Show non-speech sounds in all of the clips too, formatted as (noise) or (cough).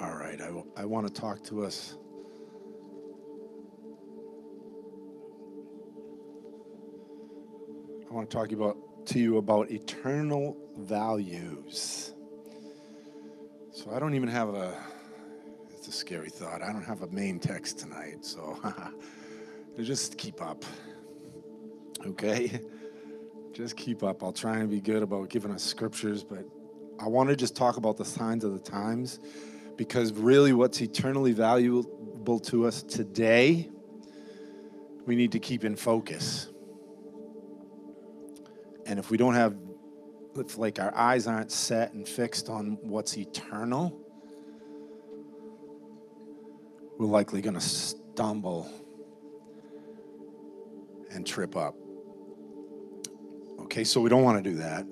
All right, I, I want to talk to us. I want to talk about to you about eternal values. So I don't even have a it's a scary thought. I don't have a main text tonight, so (laughs) just keep up. Okay? (laughs) Just keep up. I'll try and be good about giving us scriptures, but I want to just talk about the signs of the times because really what's eternally valuable to us today, we need to keep in focus. And if we don't have, if like our eyes aren't set and fixed on what's eternal, we're likely going to stumble and trip up. Okay, so we don't want to do that.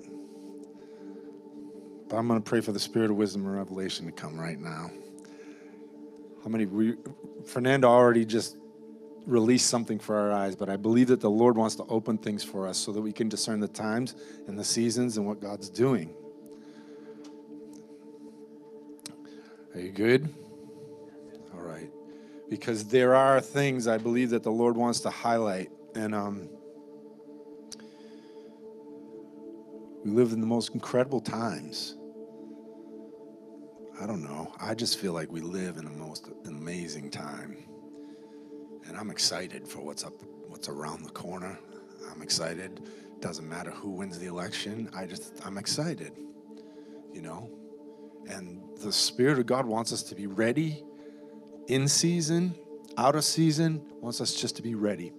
But I'm going to pray for the spirit of wisdom and revelation to come right now. How many? We, Fernando already just released something for our eyes, but I believe that the Lord wants to open things for us so that we can discern the times and the seasons and what God's doing. Are you good? All right. Because there are things I believe that the Lord wants to highlight. And um, we live in the most incredible times. I don't know. I just feel like we live in the most amazing time. And I'm excited for what's up what's around the corner. I'm excited. Doesn't matter who wins the election. I just I'm excited. You know? And the spirit of God wants us to be ready in season, out of season, wants us just to be ready.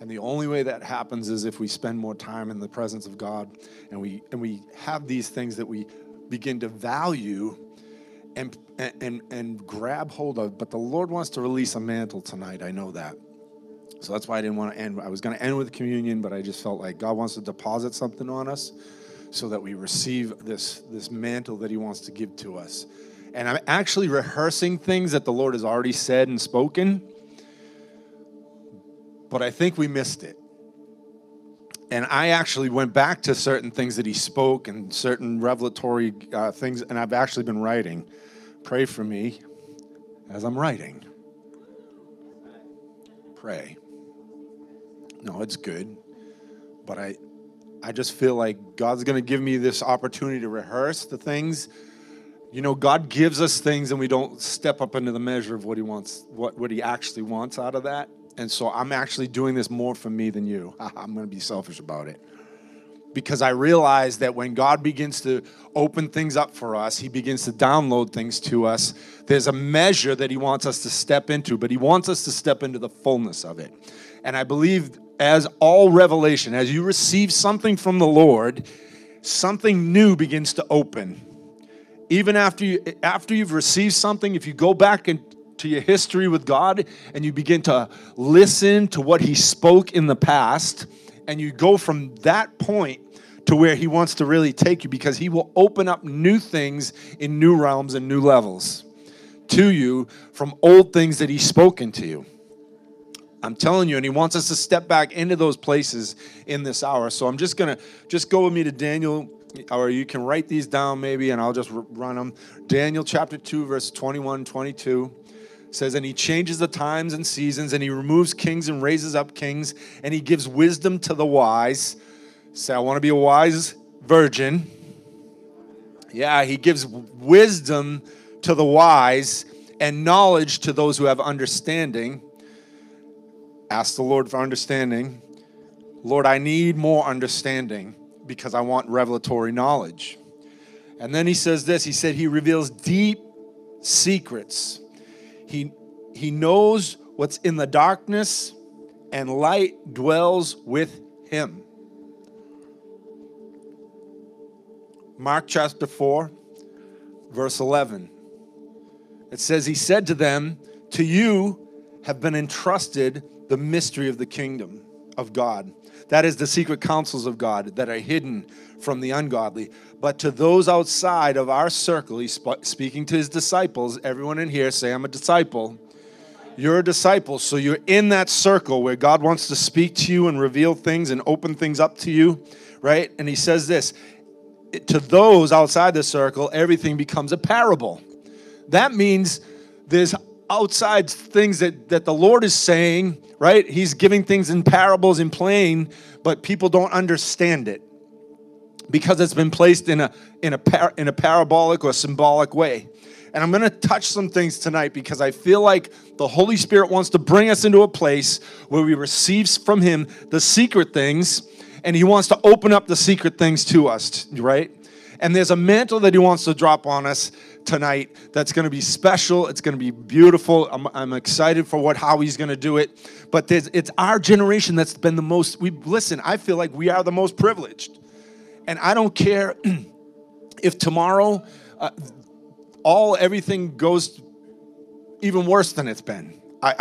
And the only way that happens is if we spend more time in the presence of God and we and we have these things that we begin to value and, and, and grab hold of. But the Lord wants to release a mantle tonight. I know that. So that's why I didn't want to end. I was going to end with communion, but I just felt like God wants to deposit something on us so that we receive this, this mantle that He wants to give to us. And I'm actually rehearsing things that the Lord has already said and spoken, but I think we missed it. And I actually went back to certain things that He spoke and certain revelatory uh, things, and I've actually been writing. Pray for me as I'm writing. Pray. No, it's good. But I I just feel like God's going to give me this opportunity to rehearse the things. You know, God gives us things and we don't step up into the measure of what he wants, what, what he actually wants out of that. And so I'm actually doing this more for me than you. (laughs) I'm going to be selfish about it because I realize that when God begins to open things up for us, He begins to download things to us. There's a measure that He wants us to step into, but He wants us to step into the fullness of it. And I believe, as all revelation, as you receive something from the Lord, something new begins to open. Even after you after you've received something, if you go back into your history with God and you begin to listen to what He spoke in the past and you go from that point to where he wants to really take you because he will open up new things in new realms and new levels to you from old things that he's spoken to you. I'm telling you, and he wants us to step back into those places in this hour. So I'm just gonna just go with me to Daniel, or you can write these down maybe, and I'll just run them. Daniel chapter 2, verse 21, 22 says, And he changes the times and seasons, and he removes kings and raises up kings, and he gives wisdom to the wise. Say, I want to be a wise virgin. Yeah, he gives wisdom to the wise and knowledge to those who have understanding. Ask the Lord for understanding. Lord, I need more understanding because I want revelatory knowledge. And then he says this He said, He reveals deep secrets. He, he knows what's in the darkness, and light dwells with him. Mark chapter 4, verse 11. It says, He said to them, To you have been entrusted the mystery of the kingdom of God. That is the secret counsels of God that are hidden from the ungodly. But to those outside of our circle, he's speaking to his disciples. Everyone in here say, I'm a disciple. You're a disciple, so you're in that circle where God wants to speak to you and reveal things and open things up to you, right? And he says this to those outside the circle, everything becomes a parable. that means there's outside things that, that the Lord is saying, right? He's giving things in parables in plain, but people don't understand it because it's been placed in a in a par, in a parabolic or symbolic way. And I'm going to touch some things tonight because I feel like the Holy Spirit wants to bring us into a place where we receive from him the secret things and he wants to open up the secret things to us, right? And there's a mantle that he wants to drop on us tonight that's going to be special. It's going to be beautiful. I'm, I'm excited for what how he's going to do it. But it's our generation that's been the most. We listen. I feel like we are the most privileged, and I don't care (clears throat) if tomorrow uh, all everything goes even worse than it's been. I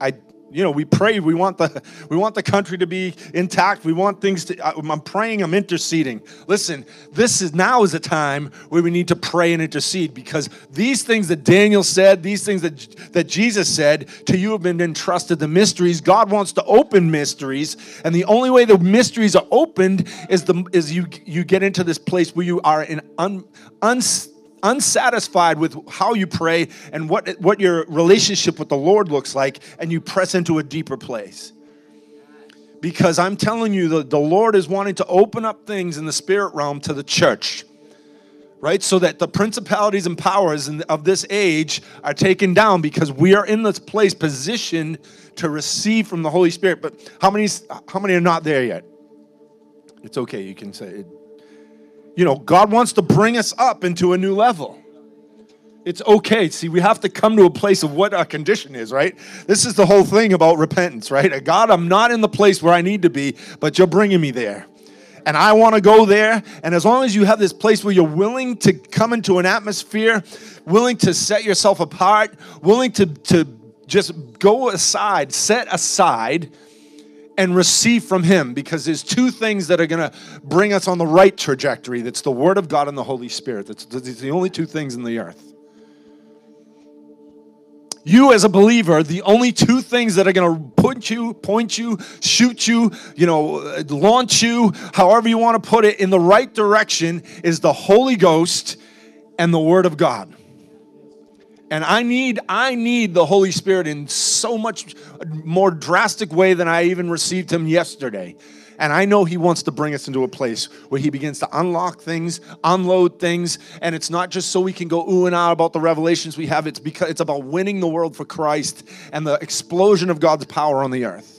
I I you know we pray we want the we want the country to be intact. We want things to i'm praying i'm interceding. Listen this is now is a time where we need to pray and intercede because these things that daniel said these things that that jesus said to you have been entrusted the mysteries. God wants to open mysteries and the only way the mysteries are opened is the is you you get into this place where you are in un, un unsatisfied with how you pray and what, what your relationship with the Lord looks like, and you press into a deeper place. Because I'm telling you, the, the Lord is wanting to open up things in the spirit realm to the church, right? So that the principalities and powers of this age are taken down because we are in this place positioned to receive from the Holy Spirit. But how many, how many are not there yet? It's okay, you can say it you know, God wants to bring us up into a new level. It's okay. See, we have to come to a place of what our condition is, right? This is the whole thing about repentance, right? Uh, God, I'm not in the place where I need to be, but you're bringing me there. And I want to go there. And as long as you have this place where you're willing to come into an atmosphere, willing to set yourself apart, willing to, to just go aside, set aside, and receive from Him because there's two things that are going to bring us on the right trajectory. That's the Word of God and the Holy Spirit. That's, that's the only two things in the earth. You, as a believer, the only two things that are going to put you, point you, shoot you, you know, launch you, however you want to put it, in the right direction is the Holy Ghost and the Word of God. And I need I need the Holy Spirit in so much more drastic way than I even received him yesterday. And I know he wants to bring us into a place where he begins to unlock things, unload things, and it's not just so we can go ooh and ah about the revelations we have. It's because it's about winning the world for Christ and the explosion of God's power on the earth.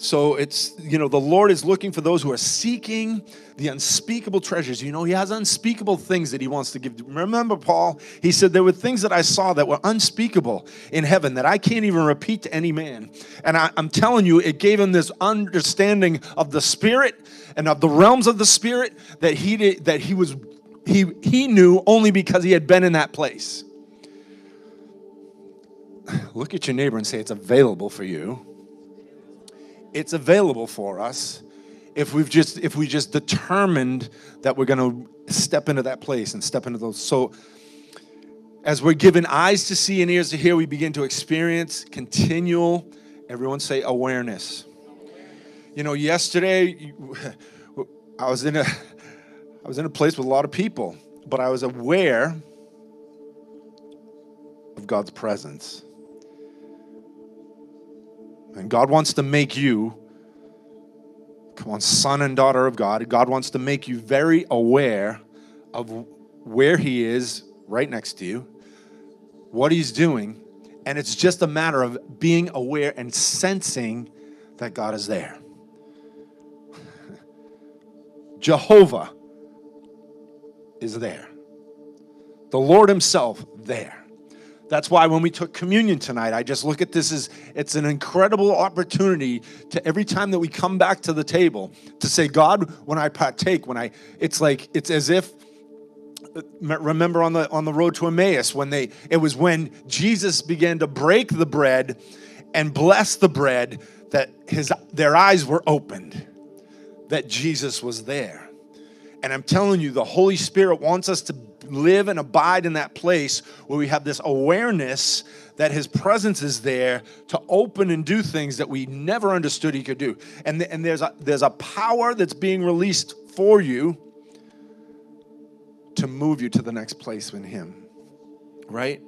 So it's, you know, the Lord is looking for those who are seeking the unspeakable treasures. You know, He has unspeakable things that He wants to give. Remember, Paul, He said, There were things that I saw that were unspeakable in heaven that I can't even repeat to any man. And I, I'm telling you, it gave him this understanding of the Spirit and of the realms of the Spirit that he did, that he was he he knew only because he had been in that place. (sighs) Look at your neighbor and say, It's available for you it's available for us if we've just if we just determined that we're going to step into that place and step into those. So as we're given eyes to see and ears to hear we begin to experience continual everyone say awareness. You know yesterday (laughs) i was in a i was in a place with a lot of people but i was aware of god's presence and God wants to make you, come on, son and daughter of God, God wants to make you very aware of where He is right next to you, what He's doing, and it's just a matter of being aware and sensing that God is there. (laughs) Jehovah is there. The Lord Himself there. That's why when we took communion tonight, I just look at this as it's an incredible opportunity to every time that we come back to the table to say, God, when I partake, when I, it's like, it's as if, uh, remember on the on the road to Emmaus when they it was when Jesus began to break the bread and bless the bread that his their eyes were opened that Jesus was there. And I'm telling you the Holy Spirit wants us to live and abide in that place where we have this awareness that his presence is there to open and do things that we never understood he could do. And, and there's, a, there's a power that's being released for you to move you to the next place in him, right?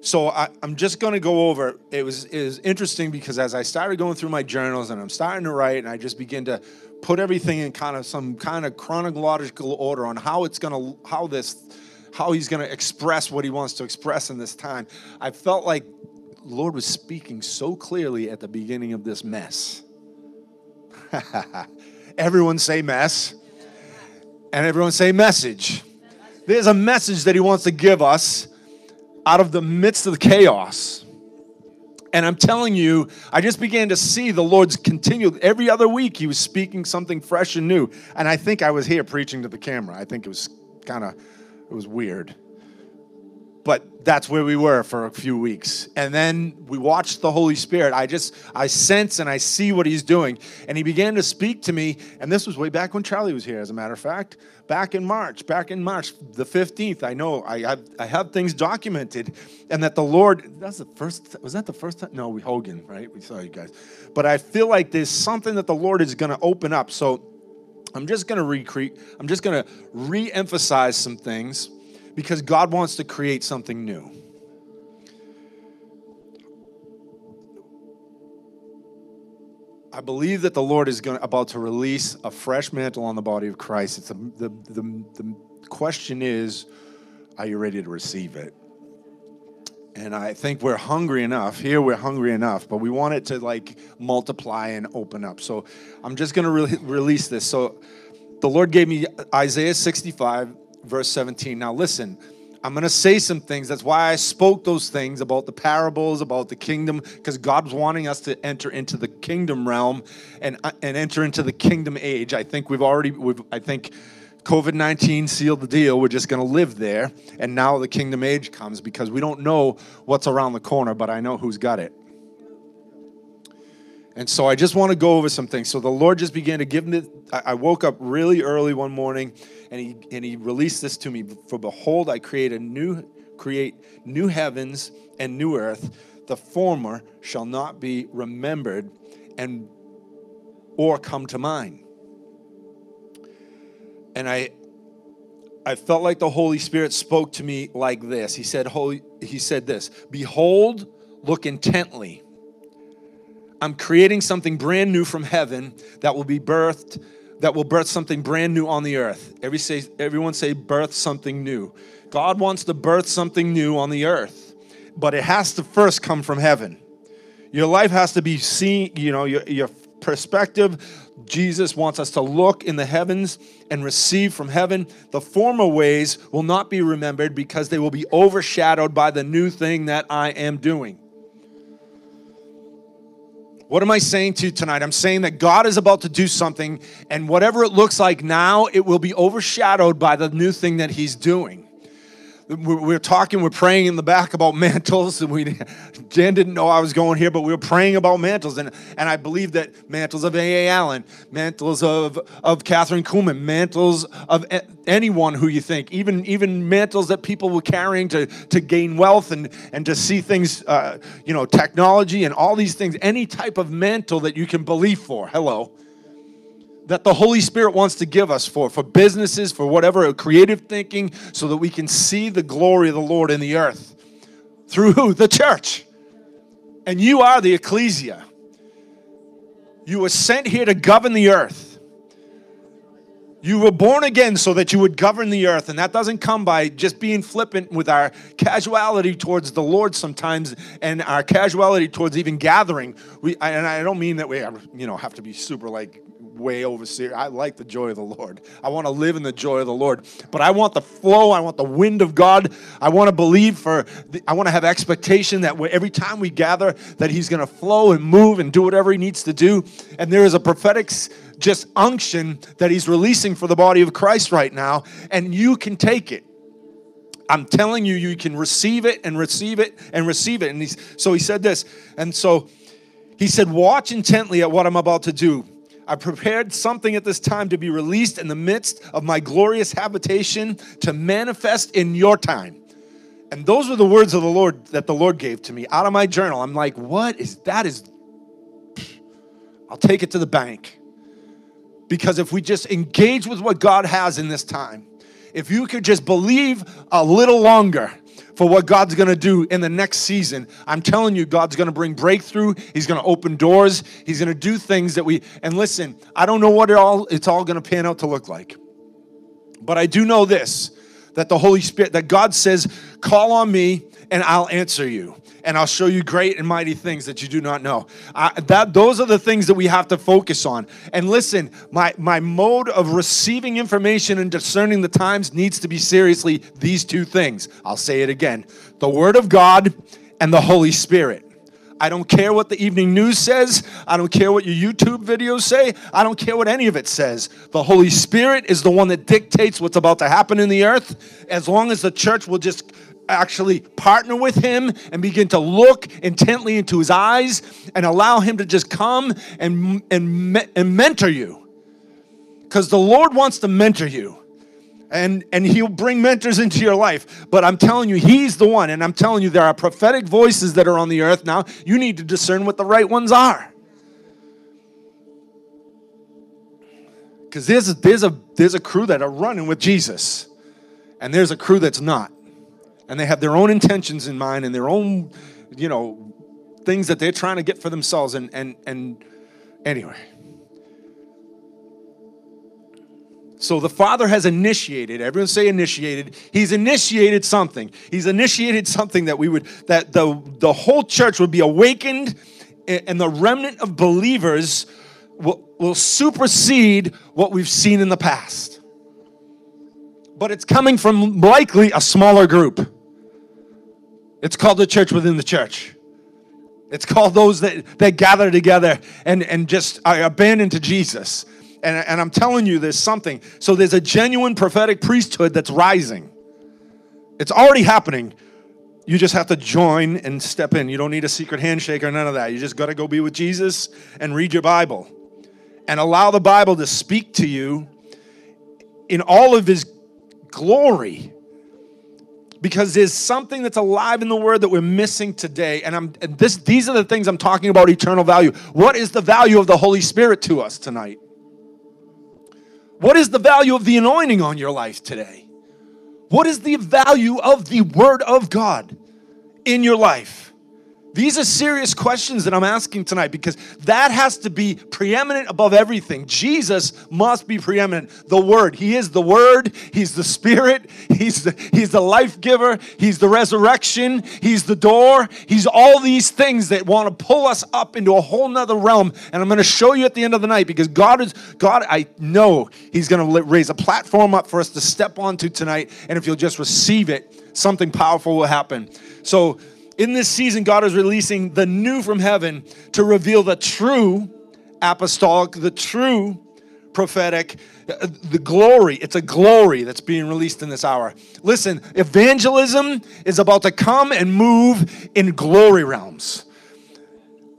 So I, am just going to go over. It was it was interesting because as I started going through my journals and I'm starting to write, and I just begin to put everything in kind of some kind of chronological order on how it's going to how this how he's going to express what he wants to express in this time. I felt like Lord was speaking so clearly at the beginning of this mess. (laughs) everyone say mess, and everyone say message. There's a message that he wants to give us out of the midst of the chaos. And I'm telling you, I just began to see the Lord's continued. Every other week, He was speaking something fresh and new. And I think I was here preaching to the camera. I think it was kind of, it was weird. But that's where we were for a few weeks. And then we watched the Holy Spirit. I just, I sense and I see what He's doing. And He began to speak to me. And this was way back when Charlie was here, as a matter of fact back in March, back in March, the 15th. I know I have, I have things documented, and that the Lord, that's the first, was that the first time? No, we Hogan, right? We saw you guys. But I feel like there's something that the Lord is going to open up. So I'm just going to recreate, I'm just going to re emphasize some things because God wants to create something new. I believe that the Lord is going about to release a fresh mantle on the body of Christ. It's a, the, the, the question is, are you ready to receive it? And I think we're hungry enough. Here we're hungry enough, but we want it to like multiply and open up. So I'm just going to re- release this. So the Lord gave me Isaiah 65, verse 17. Now listen, I'm going to say some things. That's why I spoke those things about the parables, about the kingdom, because God's wanting us to enter into the kingdom realm and, uh, and enter into the kingdom age. I think we've already, we've, I think COVID 19 sealed the deal. We're just going to live there. And now the kingdom age comes because we don't know what's around the corner, but I know who's got it. And so I just want to go over some things. So the Lord just began to give me, I woke up really early one morning and he, and he released this to me. For behold, I create a new, create new heavens and new earth. The former shall not be remembered and or come to mind. And I, I felt like the Holy Spirit spoke to me like this. He said, Holy, he said this, behold, look intently I'm creating something brand new from heaven that will be birthed, that will birth something brand new on the earth. Every say, everyone say, birth something new. God wants to birth something new on the earth, but it has to first come from heaven. Your life has to be seen, you know, your, your perspective. Jesus wants us to look in the heavens and receive from heaven. The former ways will not be remembered because they will be overshadowed by the new thing that I am doing. What am I saying to you tonight? I'm saying that God is about to do something, and whatever it looks like now, it will be overshadowed by the new thing that He's doing we're talking, we're praying in the back about (laughs) mantles, and we Jan didn't know I was going here, but we were praying about mantles, and and I believe that mantles of A. A. Allen, mantles of of Kathryn Kuhlman, mantles of anyone who you think, even even mantles that people were carrying to to gain wealth and and to see things, uh, you know, technology and all these things, any type of mantle that you can believe for. Hello that the Holy Spirit wants to give us for, for businesses, for whatever, uh, creative thinking, so that we can see the glory of the Lord in the earth. Through who? (laughs) The church. And you are the ecclesia. You were sent here to govern the earth. You were born again so that you would govern the earth. And that doesn't come by just being flippant with our casuality towards the Lord sometimes and our casuality towards even gathering. We, and I don't mean that we you know, have to be super like way over serious. I like the joy of the Lord. I want to live in the joy of the Lord. But I want the flow. I want the wind of God. I want to believe for, the, I want to have expectation that every time we gather, that He's going to flow and move and do whatever He needs to do. And there is a prophetic just unction that He's releasing for the body of Christ right now. And you can take it. I'm telling you, you can receive it and receive it and receive it. And he's, so he said this. And so he said, Watch intently at what I'm about to do I prepared something at this time to be released in the midst of my glorious habitation to manifest in your time. And those were the words of the Lord that the Lord gave to me out of my journal. I'm like, what is that? Is I'll take it to the bank. Because if we just engage with what God has in this time, if you could just believe a little longer, for what God's gonna do in the next season. I'm telling you, God's gonna bring breakthrough. He's gonna open doors. He's gonna do things that we, and listen, I don't know what it all, it's all gonna pan out to look like. But I do know this that the Holy Spirit, that God says, call on me and I'll answer you and I'll show you great and mighty things that you do not know. I, that those are the things that we have to focus on. And listen, my my mode of receiving information and discerning the times needs to be seriously these two things. I'll say it again: the Word of God and the Holy Spirit. I don't care what the evening news says. I don't care what your YouTube videos say. I don't care what any of it says. The Holy Spirit is the one that dictates what's about to happen in the earth. As long as the church will just actually partner with him and begin to look intently into his eyes and allow him to just come and, and, and mentor you. Because the Lord wants to mentor you. And, and he'll bring mentors into your life. But I'm telling you, he's the one. And I'm telling you, there are prophetic voices that are on the earth now. You need to discern what the right ones are. Because there's there's, a, there's a crew that are running with Jesus, and there's a crew that's not and they have their own intentions in mind and their own, you know, things that they're trying to get for themselves. And and and anyway. So the Father has initiated, everyone say initiated. He's initiated something. He's initiated something that we would that the the whole church would be awakened and the remnant of believers will, will supersede what we've seen in the past. But it's coming from likely a smaller group. It's called the church within the church. It's called those that, that gather together and, and just uh, are abandoned to Jesus. And, and I'm telling you, there's something. So there's a genuine prophetic priesthood that's rising. It's already happening. You just have to join and step in. You don't need a secret handshake or none of that. You just got to go be with Jesus and read your Bible and allow the Bible to speak to you in all of his glory because there's something that's alive in the word that we're missing today. And i'm and this these are the things i'm talking about eternal value. What is the value of the holy spirit to us tonight? What is the value of the anointing on your life today? What is the value of the word of god in your life these are serious questions that I'm asking tonight because that has to be preeminent above everything. Jesus must be preeminent. The Word. He is the Word. He's the Spirit. He's the, he's the life giver. He's the resurrection. He's the door. He's all these things that want to pull us up into a whole nother realm. And I'm going to show you at the end of the night because God is, God, I know He's going to raise a platform up for us to step onto tonight. And if you'll just receive it, something powerful will happen. So, in this season, God is releasing the new from heaven to reveal the true apostolic, the true prophetic, uh, the glory. It's a glory that's being released in this hour. Listen, evangelism is about to come and move in glory realms,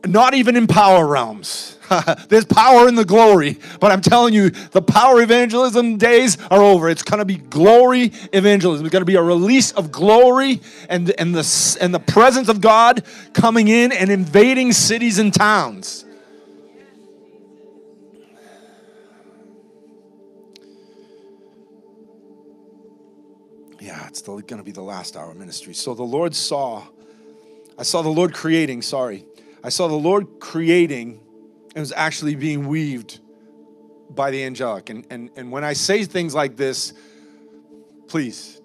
not even in power realms. (laughs) There's power in the glory, but I'm telling you, the power evangelism days are over. It's going to be glory evangelism. It's going to be a release of glory and, and, the, and the presence of God coming in and invading cities and towns. Yeah, it's going to be the last hour ministry. So the Lord saw, I saw the Lord creating, sorry. I saw the Lord creating it was actually being weaved by the angelic. And, and, and when I say things like this, please,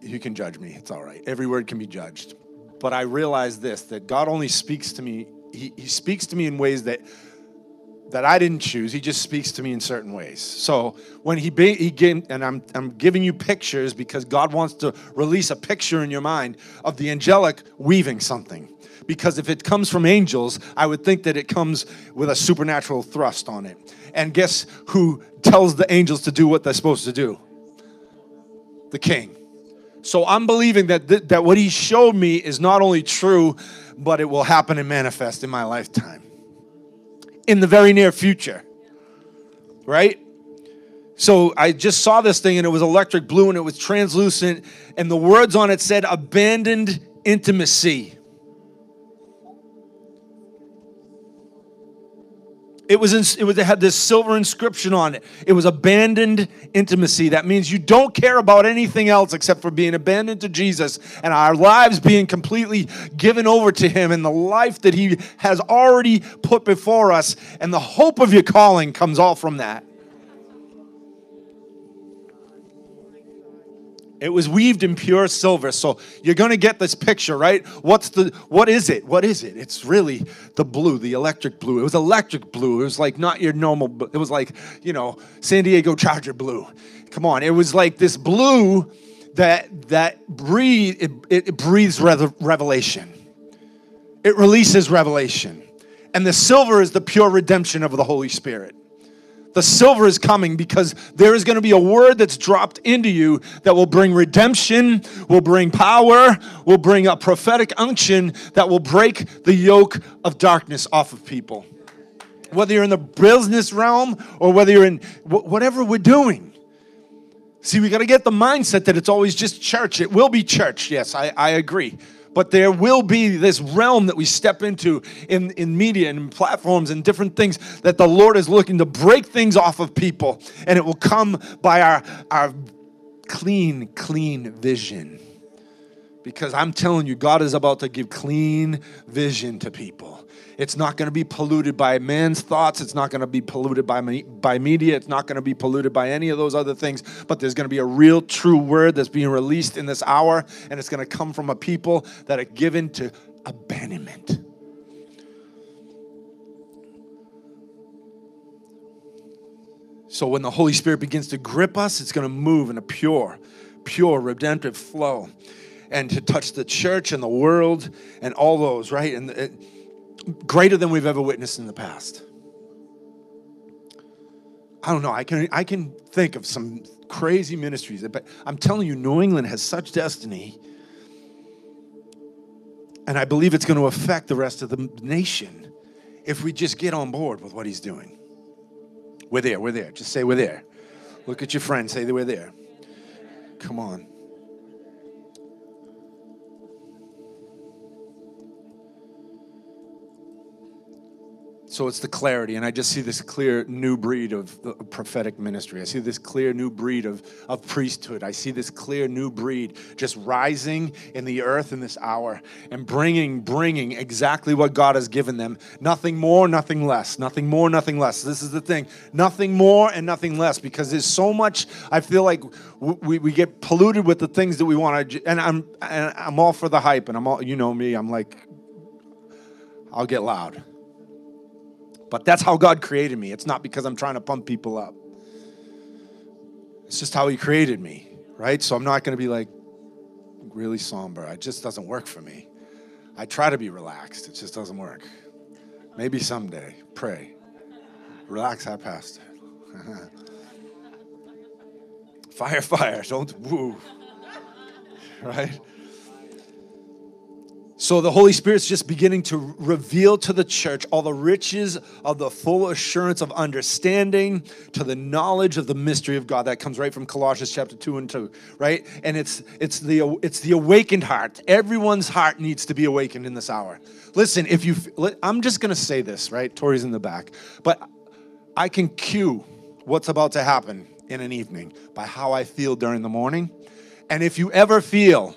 you can judge me. It's all right. Every word can be judged. But I realize this that God only speaks to me, He, he speaks to me in ways that that I didn't choose. He just speaks to me in certain ways. So when he, be, he gave, and I'm, I'm giving you pictures because God wants to release a picture in your mind of the angelic weaving something because if it comes from angels, I would think that it comes with a supernatural thrust on it. And guess who tells the angels to do what they're supposed to do? The king. So I'm believing that th- that what he showed me is not only true, but it will happen and manifest in my lifetime. In the very near future. right? So I just saw this thing and it was electric blue and it was translucent, and the words on it said abandoned intimacy. It was, in, it was it had this silver inscription on it. It was abandoned intimacy. That means you don't care about anything else except for being abandoned to Jesus and our lives being completely given over to Him and the life that He has already put before us. And the hope of your calling comes all from that. It was weaved in pure silver. So you're going to get this picture, right? What's the what is it? What is it? It's really the blue, the electric blue. It was electric blue. It was like not your normal it was like, you know, San Diego Charger blue. Come on. It was like this blue that that breathe it, it breathes revelation. It releases revelation. And the silver is the pure redemption of the Holy Spirit. The silver is coming because there is going to be a word that's dropped into you that will bring redemption, will bring power, will bring a prophetic unction that will break the yoke of darkness off of people. Whether you're in the business realm or whether you're in whatever we're doing. See, we got to get the mindset that it's always just church. It will be church. Yes, I, I agree but there will be this realm that we step into in, in media and platforms and different things that the Lord is looking to break things off of people. And it will come by our, our clean, clean vision. Because I'm telling you, God is about to give clean vision to people. It's not going to be polluted by man's thoughts. It's not going to be polluted by, me, by media. It's not going to be polluted by any of those other things. But there's going to be a real, true word that's being released in this hour, and it's going to come from a people that are given to abandonment. So when the Holy Spirit begins to grip us, it's going to move in a pure, pure, redemptive flow and to touch the church and the world and all those, right? And it, greater than we've ever witnessed in the past. I don't know. I can I can think of some crazy ministries, but I'm telling you, New England has such destiny, and I believe it's going to affect the rest of the nation if we just get on board with what he's doing. We're there. We're there. Just say we're there. Look at your friend. Say that we're there. Come on. So it's the clarity, and I just see this clear new breed of prophetic ministry. I see this clear new breed of, of priesthood. I see this clear new breed just rising in the earth in this hour and bringing, bringing exactly what God has given them. Nothing more, nothing less. Nothing more, nothing less. This is the thing. Nothing more and nothing less because there's so much, I feel like we, we get polluted with the things that we want to, and I'm, and I'm all for the hype, and I'm all, you know me, I'm like, I'll get loud. But that's how God created me. It's not because I'm trying to pump people up. It's just how He created me, right? So I'm not going to be like really somber. It just doesn't work for me. I try to be relaxed, it just doesn't work. Maybe someday. Pray. Relax, that pastor. (laughs) fire, fire. Don't woo. (laughs) right? So the Holy Spirit's just beginning to reveal to the church all the riches of the full assurance of understanding to the knowledge of the mystery of God. That comes right from Colossians chapter 2 and 2, right? And it's it's the it's the awakened heart. Everyone's heart needs to be awakened in this hour. Listen, if you I'm just going to say this, right? Tori's in the back. But I can cue what's about to happen in an evening by how I feel during the morning. And if you ever feel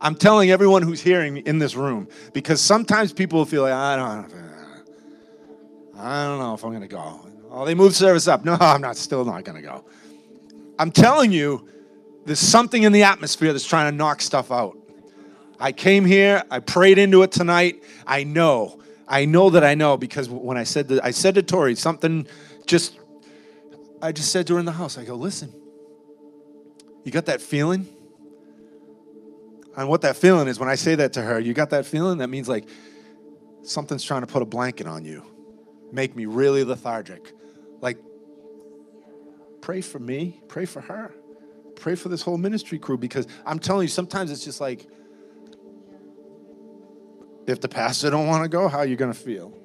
I'm telling everyone who's hearing in this room because sometimes people feel like, I don't, I don't know if I'm going to go. Oh, they moved service up. No, I'm not. Still not going to go. I'm telling you, there's something in the atmosphere that's trying to knock stuff out. I came here. I prayed into it tonight. I know. I know that I know because when I said that, I said to Tori something. Just, I just said to her in the house. I go, listen. You got that feeling? And what that feeling is when I say that to her, you got that feeling? That means like something's trying to put a blanket on you, make me really lethargic. Like, pray for me, pray for her, pray for this whole ministry crew because I'm telling you, sometimes it's just like, if the pastor don't want to go, how are you going to feel?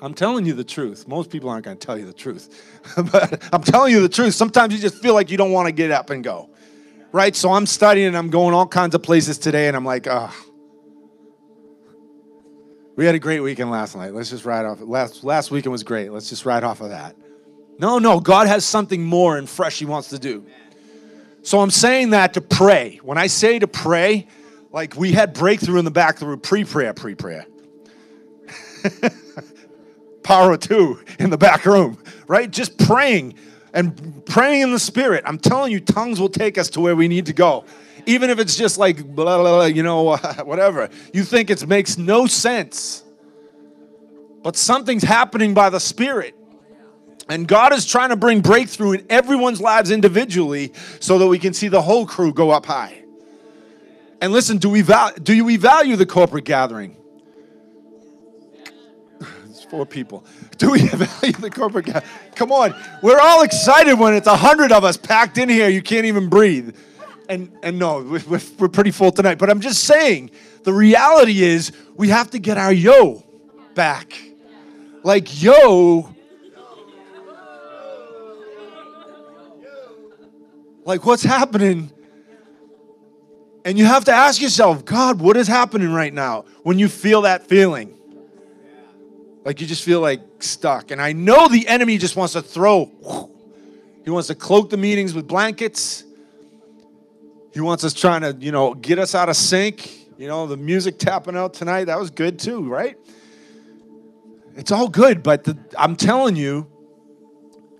I'm telling you the truth. Most people aren't going to tell you the truth. (laughs) but I'm telling you the truth. Sometimes you just feel like you don't want to get up and go. Right? So I'm studying and I'm going all kinds of places today and I'm like, ah. We had a great weekend last night. Let's just ride off. Last, last weekend was great. Let's just ride off of that. No, no, God has something more and fresh He wants to do. So I'm saying that to pray. When I say to pray, like we had breakthrough in the back through pre prayer, pre prayer. (laughs) Power two in the back room, right? Just praying and praying in the spirit. I'm telling you, tongues will take us to where we need to go. Even if it's just like, blah, blah, blah, you know, (laughs) whatever. You think it makes no sense. But something's happening by the Spirit. And God is trying to bring breakthrough in everyone's lives individually so that we can see the whole crew go up high. And listen, do we val- do we value the corporate gathering? (laughs) It's four people. (laughs) Do we value the corporate gathering? Come on, we're all excited when it's a hundred of us packed in here. You can't even breathe. And and no, we're, we're pretty full tonight. But I'm just saying, the reality is we have to get our yo back. Like yo Like, what's happening? And you have to ask yourself, God, what is happening right now when you feel that feeling? Like you just feel like stuck. And I know the enemy just wants to throw, he wants to cloak the meetings with blankets. He wants us trying to, you know, get us out of sync. You know, the music tapping out tonight, that was good too, right? It's all good, but the, I'm telling you,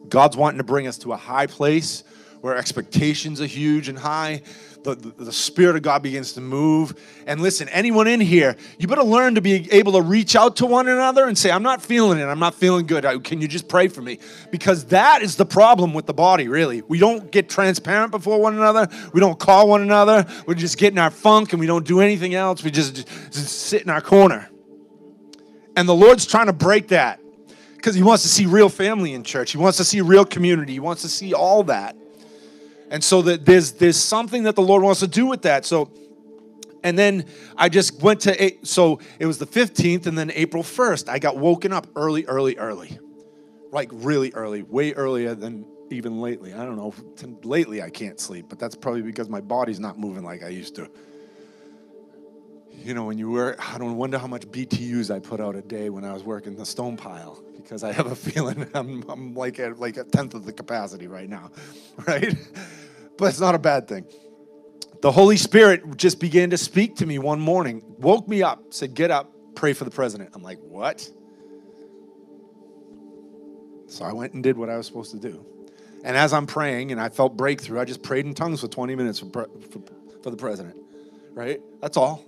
God's wanting to bring us to a high place where expectations are huge and high. The, the, the, Spirit of God begins to move. And listen, anyone in here, you better learn to be able to reach out to one another and say, I'm not feeling it. I'm not feeling good. Can you just pray for me? Because that is the problem with the body, really. We don't get transparent before one another. We don't call one another. We're just get in our funk and we don't do anything else. We just, just sit in our corner. And the Lord's trying to break that because He wants to see real family in church. He wants to see real community. He wants to see all that. And so that there's there's something that the Lord wants to do with that. So and then I just went to so it was the 15th and then April 1st I got woken up early early early. Like really early, way earlier than even lately. I don't know. Lately I can't sleep, but that's probably because my body's not moving like I used to. You know, when you work, I don't wonder how much BTUs I put out a day when I was working the stone pile because I have a (laughs) feeling I'm, I'm like at like a tenth of the capacity right now, (laughs) right? But it's not a bad thing. The Holy Spirit just began to speak to me one morning, woke me up, said, Get up, pray for the president. I'm like, What? So I went and did what I was supposed to do. And as I'm praying and I felt breakthrough, I just prayed in tongues for 20 minutes for, for, for the president, right? That's all.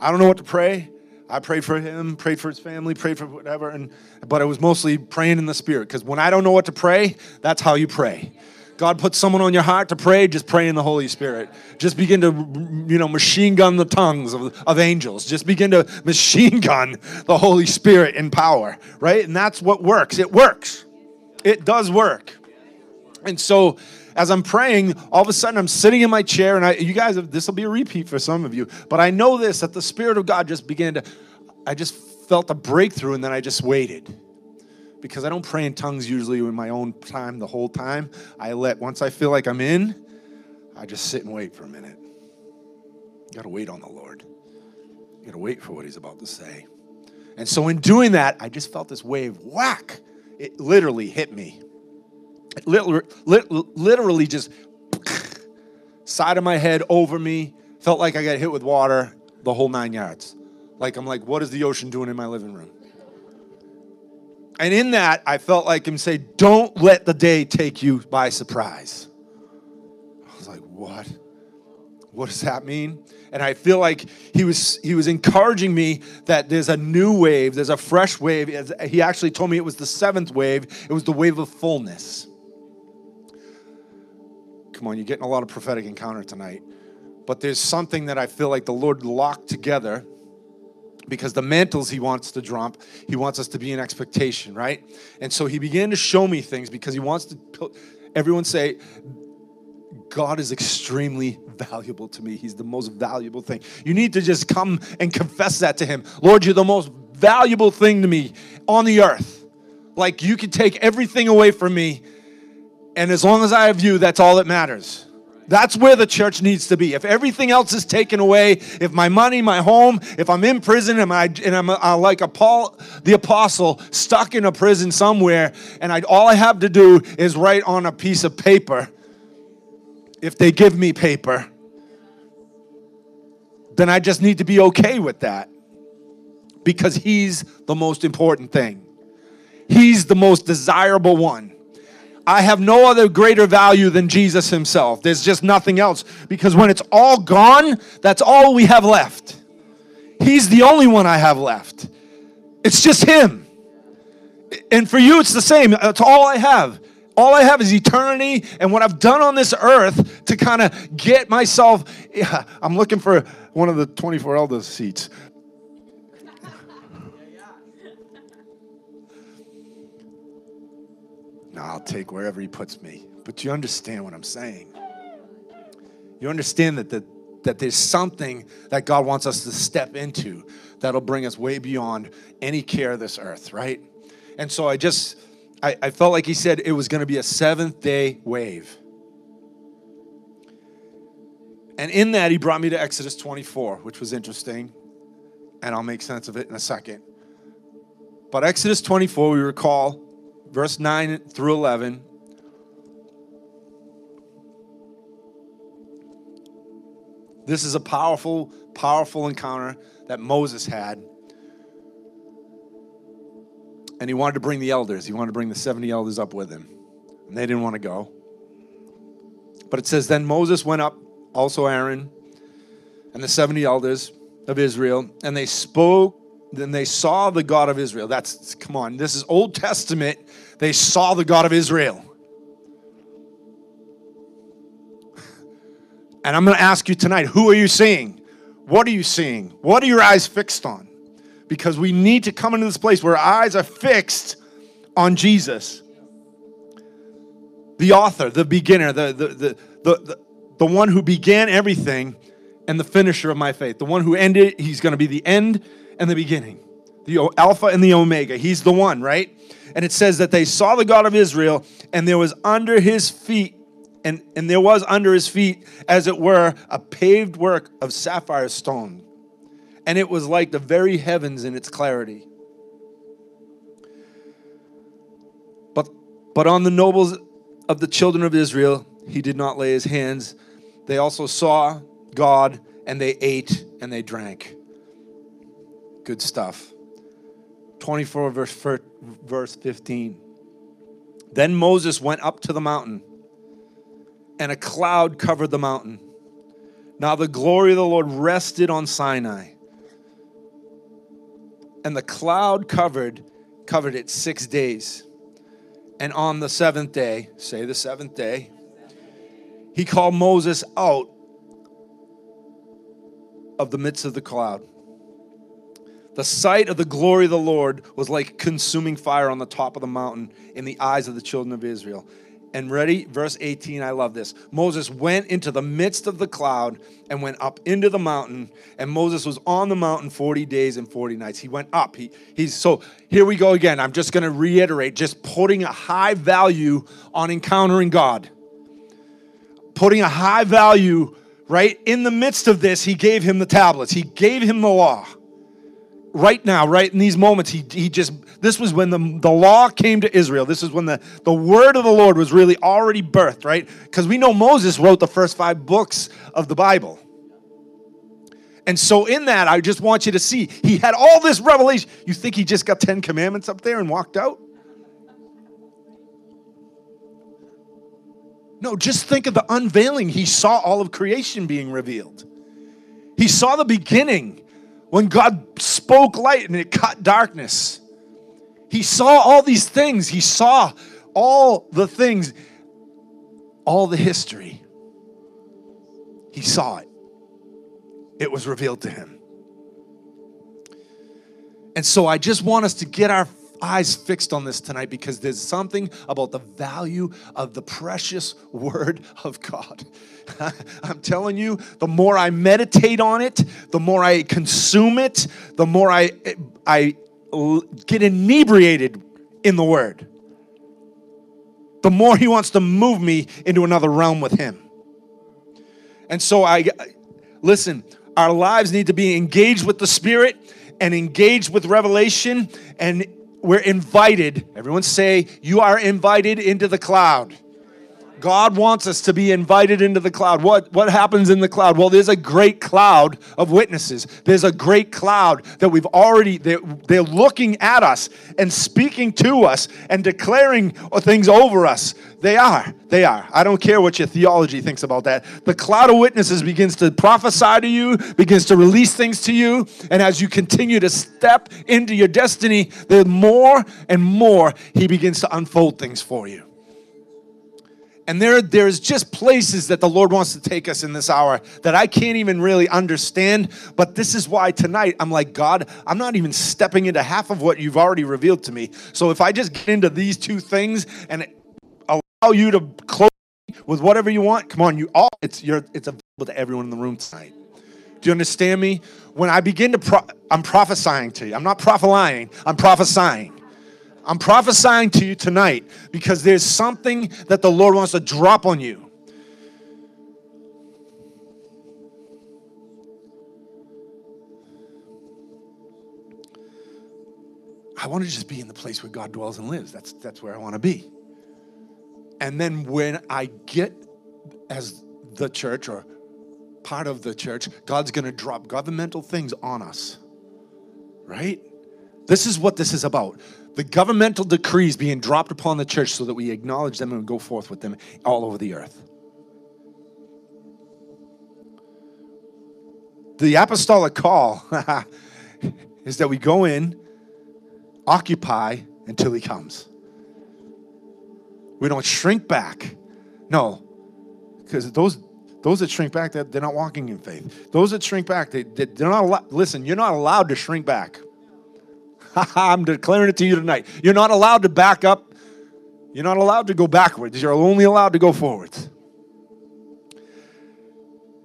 I don't know what to pray. I prayed for him, prayed for his family, prayed for whatever, and but it was mostly praying in the spirit. Because when I don't know what to pray, that's how you pray. God puts someone on your heart to pray, just pray in the Holy Spirit. Just begin to, you know, machine gun the tongues of, of angels. Just begin to machine (laughs) gun the Holy Spirit in power, right? And that's what works. It works. It does work. And so as I'm praying, all of a sudden I'm sitting in my chair, and I, you guys, this will be a repeat for some of you, but I know this that the Spirit of God just began to, I just felt a breakthrough, and then I just waited because I don't pray in tongues usually in my own time the whole time. I let, once I feel like I'm in, I just sit and wait for a minute. You got to wait on the Lord. You got to wait for what He's about to say. And so, in doing that, I just felt this wave whack. It literally hit me. It literally just (sniffs) side of my head over me. Felt like I got hit with water the whole nine yards. Like, I'm like, what is the ocean doing in my living room? And in that, I felt like him say, Don't let the day take you by surprise. I was like, What? What does that mean? And I feel like he was he was encouraging me that there's a new wave, there's a fresh wave. He actually told me it was the seventh wave. It was the wave of fullness. Come on, you're getting a lot of prophetic encounter tonight. But there's something that I feel like the Lord locked together because the mantles he wants to drop, he wants us to be in expectation, right? And so he began to show me things because he wants to everyone say, God is extremely valuable to me. He's the most valuable thing. You need to just come and confess that to him. Lord, you're the most valuable thing to me. on the earth. Like you can take everything away from me, and as long as I have you, that's all that matters. That's where the church needs to be. If everything else is taken away, if my money, my home, if I'm in prison and, I, and I'm uh, like a Paul the apostle stuck in a prison somewhere, and I, all I have to do is write on a piece of paper, if they give me paper, then I just need to be okay with that because he's the most important thing. He's the most desirable one. I have no other greater value than Jesus himself. There's just nothing else because when it's all gone, that's all we have left. He's the only one I have left. It's just him. And for you, it's the same. That's all I have. All I have is eternity and what I've done on this earth to kind of get myself. Yeah, I'm looking for one of the 24 elders seats. No, I'll take wherever he puts me. But you understand what I'm saying. You understand that, the, that there's something that God wants us to step into that'll bring us way beyond any care of this earth, right? And so I just, I, I felt like he said it was going to be a seventh day wave. And in that, he brought me to Exodus 24, which was interesting. And I'll make sense of it in a second. But Exodus 24, we recall, verse 9 through 11. This is a powerful, powerful encounter that Moses had. And he wanted to bring the elders, he wanted to bring the 70 elders up with him. And they didn't want to go. But it says, Then Moses went up, also Aaron, and the 70 elders of Israel, and they spoke then they saw the God of Israel. That's, come on, this is Old Testament. They saw the God of Israel. (laughs) And I'm going to ask you tonight who are you seeing? What are you seeing? What are your eyes fixed on? Because we need to come into this place where our eyes are fixed on Jesus, the author, the beginner, the, the, the, the, the, one who began everything and the finisher of my faith. The one who ended, he's going to be the end and the beginning, the Alpha and the Omega. He's the one, right? And it says that they saw the God of Israel, and there was under his feet, and, and there was under his feet, as it were, a paved work of sapphire stone. And it was like the very heavens in its clarity. But, but on the nobles of the children of Israel, he did not lay his hands. They also saw God, and they ate and they drank. Good stuff. 24 verse, verse 15. Then Moses went up to the mountain, and a cloud covered the mountain. Now the glory of the Lord rested on Sinai. And the cloud covered covered it 6 days. And on the 7th day, say the 7th day, he called Moses out of the midst of the cloud. The sight of the glory of the Lord was like consuming fire on the top of the mountain in the eyes of the children of Israel. And ready, verse 18, I love this. Moses went into the midst of the cloud and went up into the mountain. And Moses was on the mountain 40 days and 40 nights. He went up. He, he's so here we go again. I'm just going to reiterate, just putting a high value on encountering God. Putting a high value, right? In the midst of this, he gave him the tablets, he gave him the law right now, right in these moments, he, he just, this was when the, the law came to Israel. This is when the, the word of the Lord was really already birthed, right? Because we know Moses wrote the first five books of the Bible. And so, in that, I just want you to see, he had all this revelation. You think he just got 10 commandments up there and walked out? No, just think of the unveiling. He saw all of creation being revealed. He saw the beginning when God spoke light and it cut darkness. He saw all these things. He saw all the things, all the history. He saw it. It was revealed to him. And so I just want us to get our eyes fixed on this tonight because there's something about the value of the precious (laughs) word of God. (laughs) I'm telling you, the more I meditate on it, the more I consume it, the more I I get inebriated in the word, the more he wants to move me into another realm with him. And so I listen, our lives need to be engaged with the spirit and engaged with revelation and we're invited. Everyone say, You are invited into the cloud. God wants us to be invited into the cloud. What, what happens in the cloud? Well, there's a great cloud of witnesses. There's a great cloud that we've already, they're, they're looking at us and speaking to us and declaring things over us. They are. They are. I don't care what your theology thinks about that. The cloud of witnesses begins to prophesy to you, begins to release things to you. And as you continue to step into your destiny, the more and more he begins to unfold things for you. And there, there's just places that the Lord wants to take us in this hour that I can't even really understand. But this is why tonight I'm like, God, I'm not even stepping into half of what you've already revealed to me. So if I just get into these two things and allow you to close with whatever you want, come on, you all it's your it's available to everyone in the room tonight. Do you understand me? When I begin to pro- I'm prophesying to you. I'm not prophesying, I'm prophesying. I'm prophesying to you tonight because there's something that the Lord wants to drop on you. I want to just be in the place where God dwells and lives. That's, that's where I want to be. And then when I get as the church or part of the church, God's going to drop governmental things on us. Right? This is what this is about the governmental decrees being dropped upon the church so that we acknowledge them and go forth with them all over the earth. The apostolic call (laughs) is that we go in, occupy until he comes. We don't shrink back. No, because those those that shrink back, they're, not walking in faith. Those that shrink back, they, they're not allowed. Listen, you're not allowed to shrink back. (laughs) I'm declaring it to you tonight. You're not allowed to back up. You're not allowed to go backwards. You're only allowed to go forwards.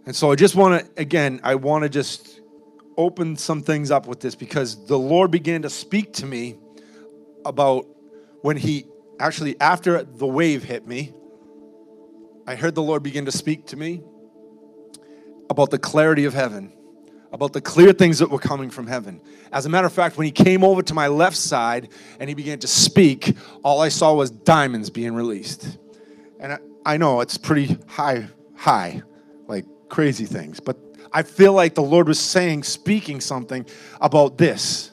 And so I just want to, again, I want to just open some things up with this because the Lord began to speak to me about when He actually, after the wave hit me, I heard the Lord begin to speak to me about the clarity of heaven about the clear things that were coming from heaven. As a matter of fact, when he came over to my left side and he began to speak, all I saw was diamonds being released. And I, I know it's pretty high, high, like crazy things, but I feel like the Lord was saying, speaking something about this.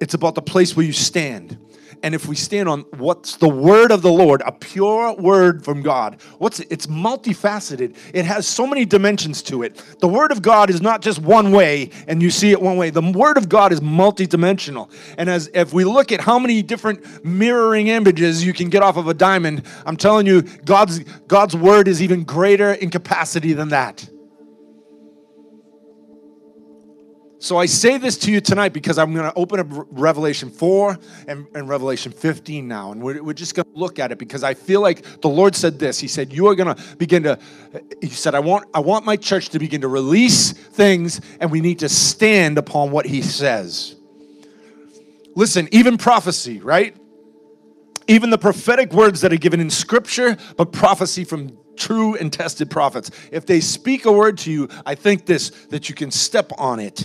It's about the place where you stand and if we stand on what's the word of the Lord, a pure word from God, what's it? it's multifaceted. It has so many dimensions to it. The word of God is not just one way and you see it one way. The word of God is multidimensional. And as if we look at how many different mirroring images you can get off of a diamond, I'm telling you, God's God's word is even greater in capacity than that. So I say this to you tonight because I'm going to open up Revelation 4 and, and Revelation 15 now. And we're, we're just going to look at it because I feel like the Lord said this. He said, You are going to begin to, He said, I want, I want my church to begin to release things and we need to stand upon what He says. Listen, even prophecy, right? Even the prophetic words that are given in Scripture, but prophecy from true and tested prophets. If they speak a word to you, I think this, that you can step on it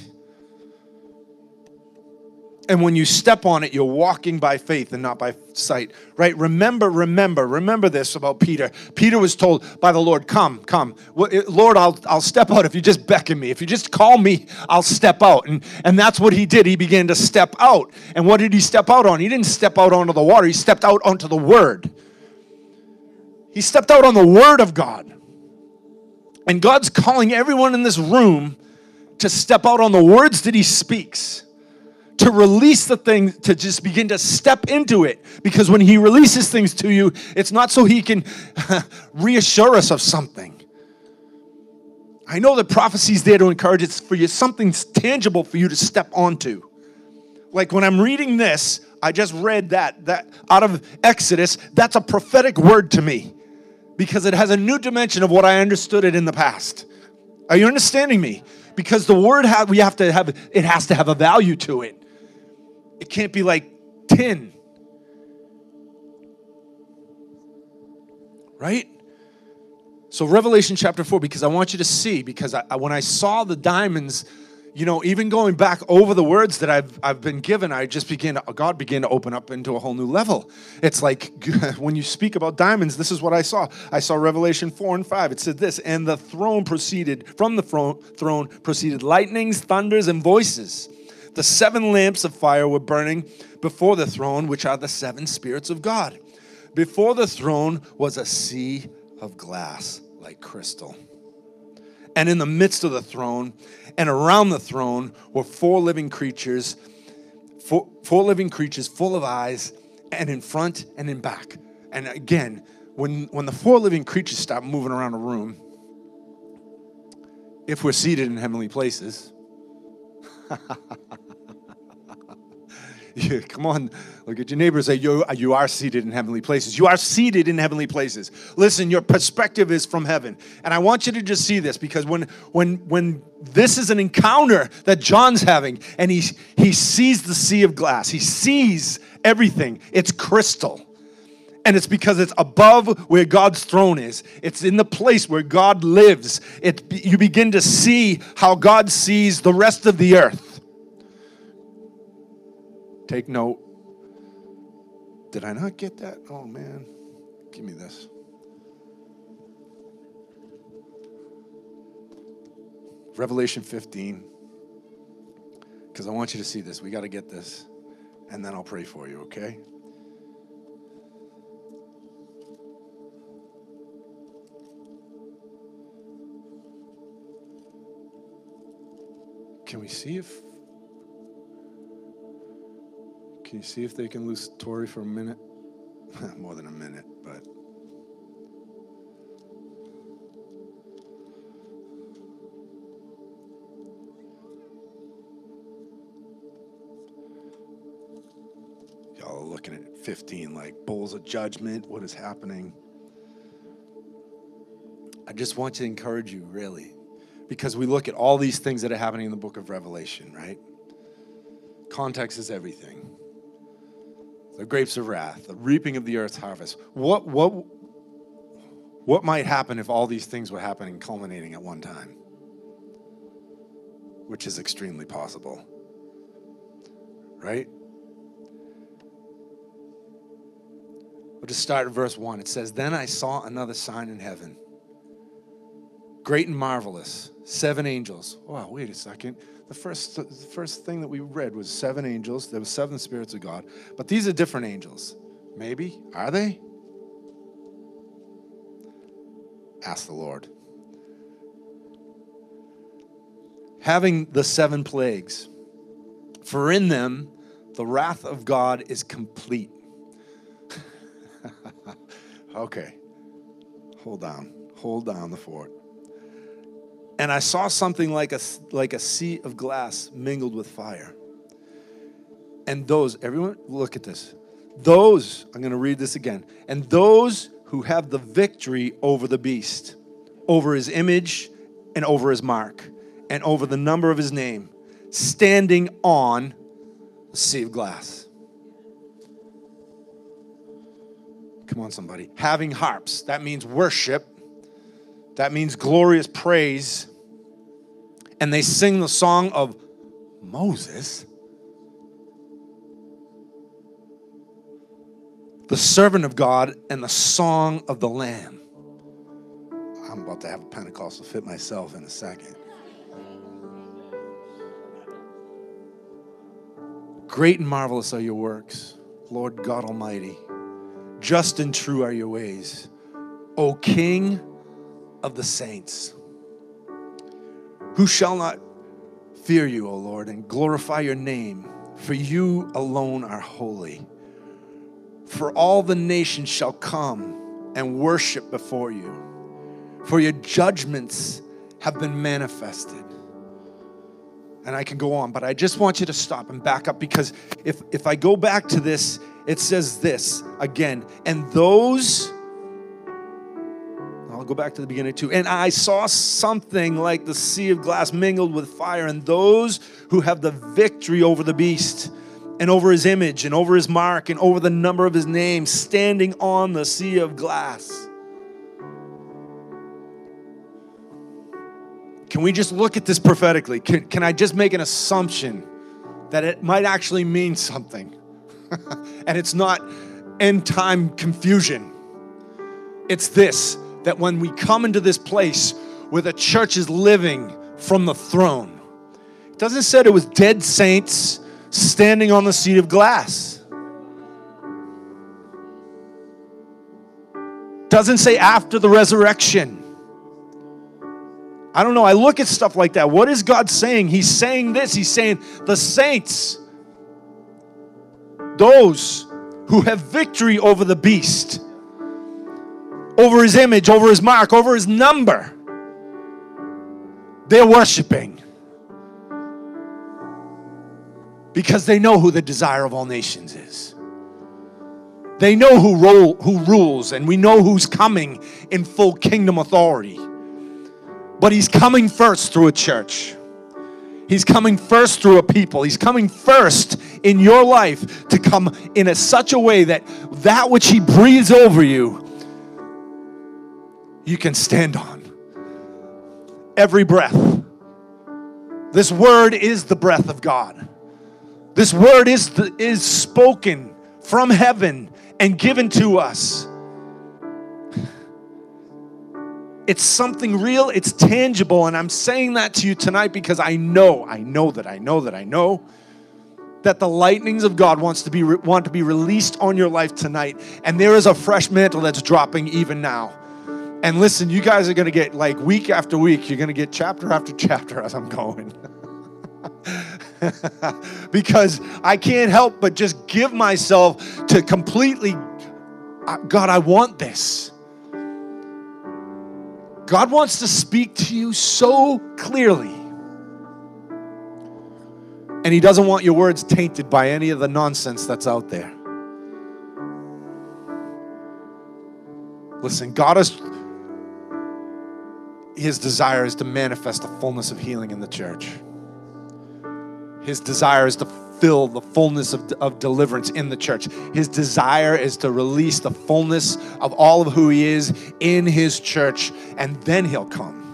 and when you step on it, you're walking by faith and not by sight, right? Remember, remember, remember this about Peter. Peter was told by the Lord, Come, come. Eh, Lord, I'll, I'll step out if you just beckon me. If you just call me, I'll step out. And, and that's what he did. He began to step out. And what did he step out on? He didn't step out onto the water, he stepped out onto the Word. He stepped out on the Word of God. And God's calling everyone in this room to step out on the words that He speaks to release the thing, to just begin to step into it. Because when He releases things to you, it's not so He can (laughs) reassure us of something. I know that prophecy is there to encourage, it's for you, something tangible for you to step onto. Like when I'm reading this, I just read that, that out of Exodus, that's a prophetic word to me because it has a new dimension of what I understood it in the past. Are you understanding me? Because the word we have to have it has to have a value to it. It can't be like 10. Right? So, Revelation chapter 4, because I want you to see, because I, when I saw the diamonds, you know, even going back over the words that I've, I've been given, I just begin, God began to open up into a whole new level. It's like (laughs) when you speak about diamonds, this is what I saw. I saw Revelation 4 and 5. It said this, and the throne proceeded, from the throne proceeded lightnings, thunders, and voices. The seven lamps of fire were burning before the throne, which are the seven spirits of God. Before the throne was a sea of glass like crystal and in the midst of the throne and around the throne were four living creatures, four, four living creatures full of eyes, and in front and in back. And again, when, when the four living creatures stop moving around a room, if we're seated in heavenly places, (laughs) (laughs) Come on, look at your neighbor and say, you, uh, you are seated in heavenly places. You are seated in heavenly places. Listen, your perspective is from heaven. And I want you to just see this because when, when, when this is an encounter that John's having and he, he sees the sea of glass, he sees everything, it's crystal. And it's because it's above where God's throne is. It's in the place where God lives. It, you begin to see how God sees the rest of the earth. Take note. Did I not get that? Oh, man. Give me this. Revelation 15. Because I want you to see this. We got to get this. And then I'll pray for you, okay? Can we see if can you see if they can lose Tori for a minute? (laughs) More than a minute, but. Y'all are looking at 15 like bowls of judgment. What is happening? I just want to encourage you, really, because we look at all these things that are happening in the book of Revelation, right? Context is everything the grapes of wrath, the reaping of the earth's harvest. What, what, what might happen if all these things were happening, culminating at one time? Which is extremely possible. Right? We'll just start at verse 1. It says, Then I saw another sign in heaven, great and marvelous, seven angels. Wow, wait a second the first, the first thing that we read was seven angels. There were seven spirits of God. But these are different angels. Maybe. Are they? Ask the Lord. Having the seven plagues, for in them the wrath of God is complete. (laughs) okay. Hold on. Hold down the fort and I saw something like a, like a sea of glass mingled with fire. And those, everyone, look at this. Those, I'm going to read this again. And those who have the victory over the beast, over his image and over his mark, and over the number of his name, standing on the sea of glass. Come on, somebody. Having harps, that means worship that means glorious praise. And they sing the song of Moses, the servant of God, and the song of the Lamb. I'm about to have a Pentecostal fit myself in a second. Great and marvelous are your works, Lord God Almighty. Just and true are your ways, O King of the saints. Who shall not fear you, O Lord, and glorify your name? For you alone are holy. For all the nations shall come and worship before you. For your judgments have been manifested. And I can go on, but I just want you to stop and back up because if, if I go back to this, it says this again, and those go back to the beginning too. And I saw something like the sea of glass mingled with fire, and those who have the victory over the beast and over his image and over his mark and over the number of his name, standing on the sea of glass. Can we just look at this prophetically? Can, can I just make an assumption that it might actually mean something? (laughs) and it's not end time confusion. It's this that when we come into this place where the church is living from the throne, it doesn't say it was dead saints standing on the seat of glass. Doesn't say after the resurrection. I don't know. I look at stuff like that. What is God saying? He's saying this. He's saying the saints, those who have victory over the beast, over his image, over his mark, over his number, they're worshiping because they know who the desire of all nations is. They know who, roll, who rules, and we know who's coming in full kingdom authority. But he's coming first through a church. He's coming first through a people. He's coming first in your life to come in a, such a way that that which he breathes over you, you can stand on. Every breath. This word is the breath of God. This word is, the, is spoken from heaven and given to us. It's something real, it's tangible, and I'm saying that to you tonight because I know, I know that I know that I know that the lightnings of God wants to be want to be released on your life tonight, and there is a fresh mantle that's dropping even now. And listen, you guys are going to get like week after week, you're going to get chapter after chapter (laughs) as I'm going. (laughs) because I can't help but just give myself to completely uh, God, I want this. God wants to speak to you so clearly. And He doesn't want your words tainted by any of the nonsense that's out there. Listen, God is, His desire is to manifest the fullness of healing in the church. His desire is to fill the fullness of, of deliverance in the church. His desire is to release the fullness of all of who He is in His church, and then He'll come.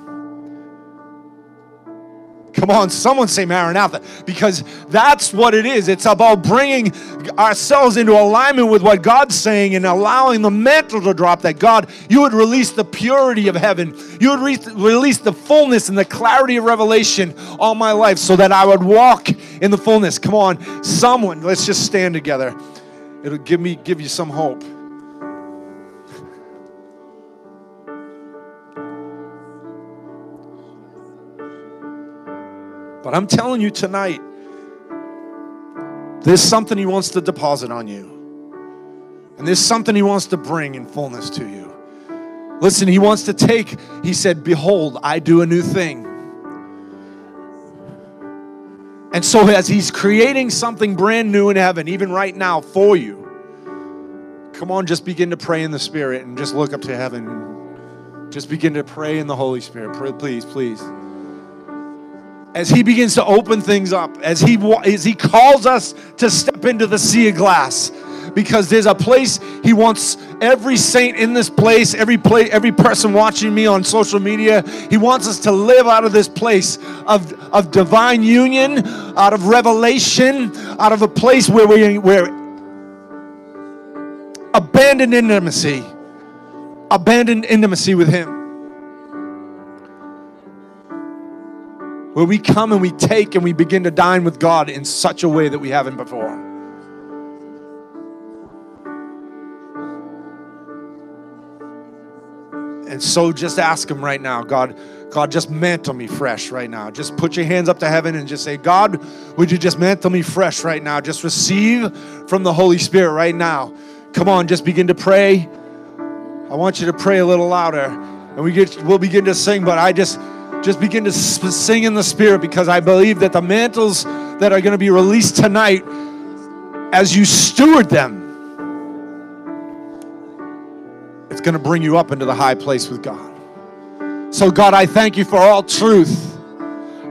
Come on, someone say Maranatha, because that's what it is. It's about bringing ourselves into alignment with what God's saying and allowing the mantle to drop. That God, you would release the purity of heaven, you would re- release the fullness and the clarity of revelation on my life so that I would walk in the fullness. Come on, someone, let's just stand together. It'll give me, give you some hope. But I'm telling you tonight, there's something He wants to deposit on you. And there's something He wants to bring in fullness to you. Listen, He wants to take, He said, Behold, I do a new thing. And so, as He's creating something brand new in heaven, even right now for you, come on, just begin to pray in the Spirit and just look up to heaven. Just begin to pray in the Holy Spirit. Please, please as he begins to open things up, as he as he calls us to step into the sea of glass, because there's a place he wants every saint in this place, every play, every person watching me on social media. He wants us to live out of this place of of divine union, out of revelation, out of a place where we where abandoned intimacy, abandoned intimacy with him. Where we come and we take and we begin to dine with God in such a way that we haven't before. And so just ask him right now, God, God, just mantle me fresh right now. Just put your hands up to heaven and just say, God, would you just mantle me fresh right now? Just receive from the Holy Spirit right now. Come on, just begin to pray. I want you to pray a little louder. And we get we'll begin to sing, but I just just begin to sing in the Spirit because I believe that the mantles that are going to be released tonight, as you steward them, it's going to bring you up into the high place with God. So, God, I thank you for all truth.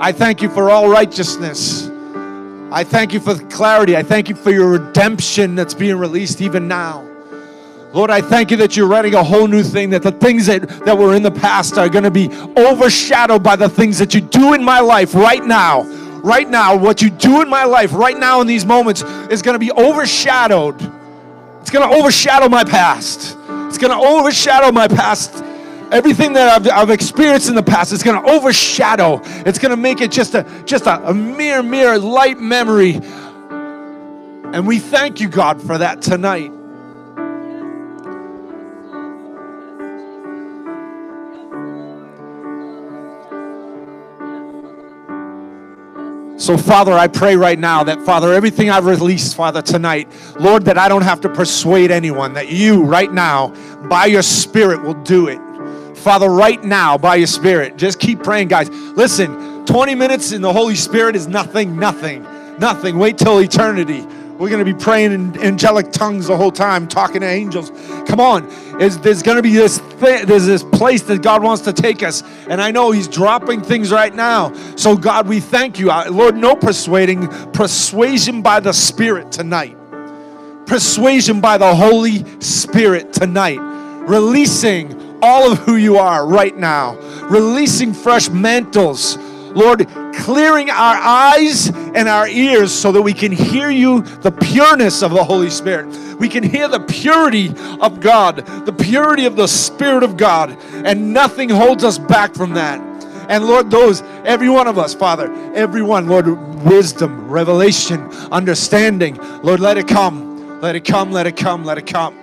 I thank you for all righteousness. I thank you for the clarity. I thank you for your redemption that's being released even now. Lord, I thank you that you're writing a whole new thing, that the things that, that were in the past are going to be overshadowed by the things that you do in my life right now. Right now, what you do in my life right now in these moments is going to be overshadowed. It's going to overshadow my past. It's going to overshadow my past. Everything that I've, I've experienced in the past is going to overshadow. It's going to make it just a just a, a mere mere light memory. And we thank you, God, for that tonight. So, Father, I pray right now that, Father, everything I've released, Father, tonight, Lord, that I don't have to persuade anyone, that you, right now, by your Spirit, will do it. Father, right now, by your Spirit, just keep praying, guys. Listen, 20 minutes in the Holy Spirit is nothing, nothing, nothing. Wait till eternity. We're going to be praying in angelic tongues the whole time, talking to angels. Come on. Is there's going to be this th- there's this place that God wants to take us. And I know He's dropping things right now. So, God, we thank you. Lord, no persuading, persuasion by the Spirit tonight. Persuasion by the Holy Spirit tonight. Releasing all of who you are right now. Releasing fresh mantles Lord, clearing our eyes and our ears so that we can hear you, the pureness of the Holy Spirit. We can hear the purity of God, the purity of the Spirit of God, and nothing holds us back from that. And Lord, those, every one of us, Father, everyone, Lord, wisdom, revelation, understanding, Lord, let it come. Let it come, let it come, let it come.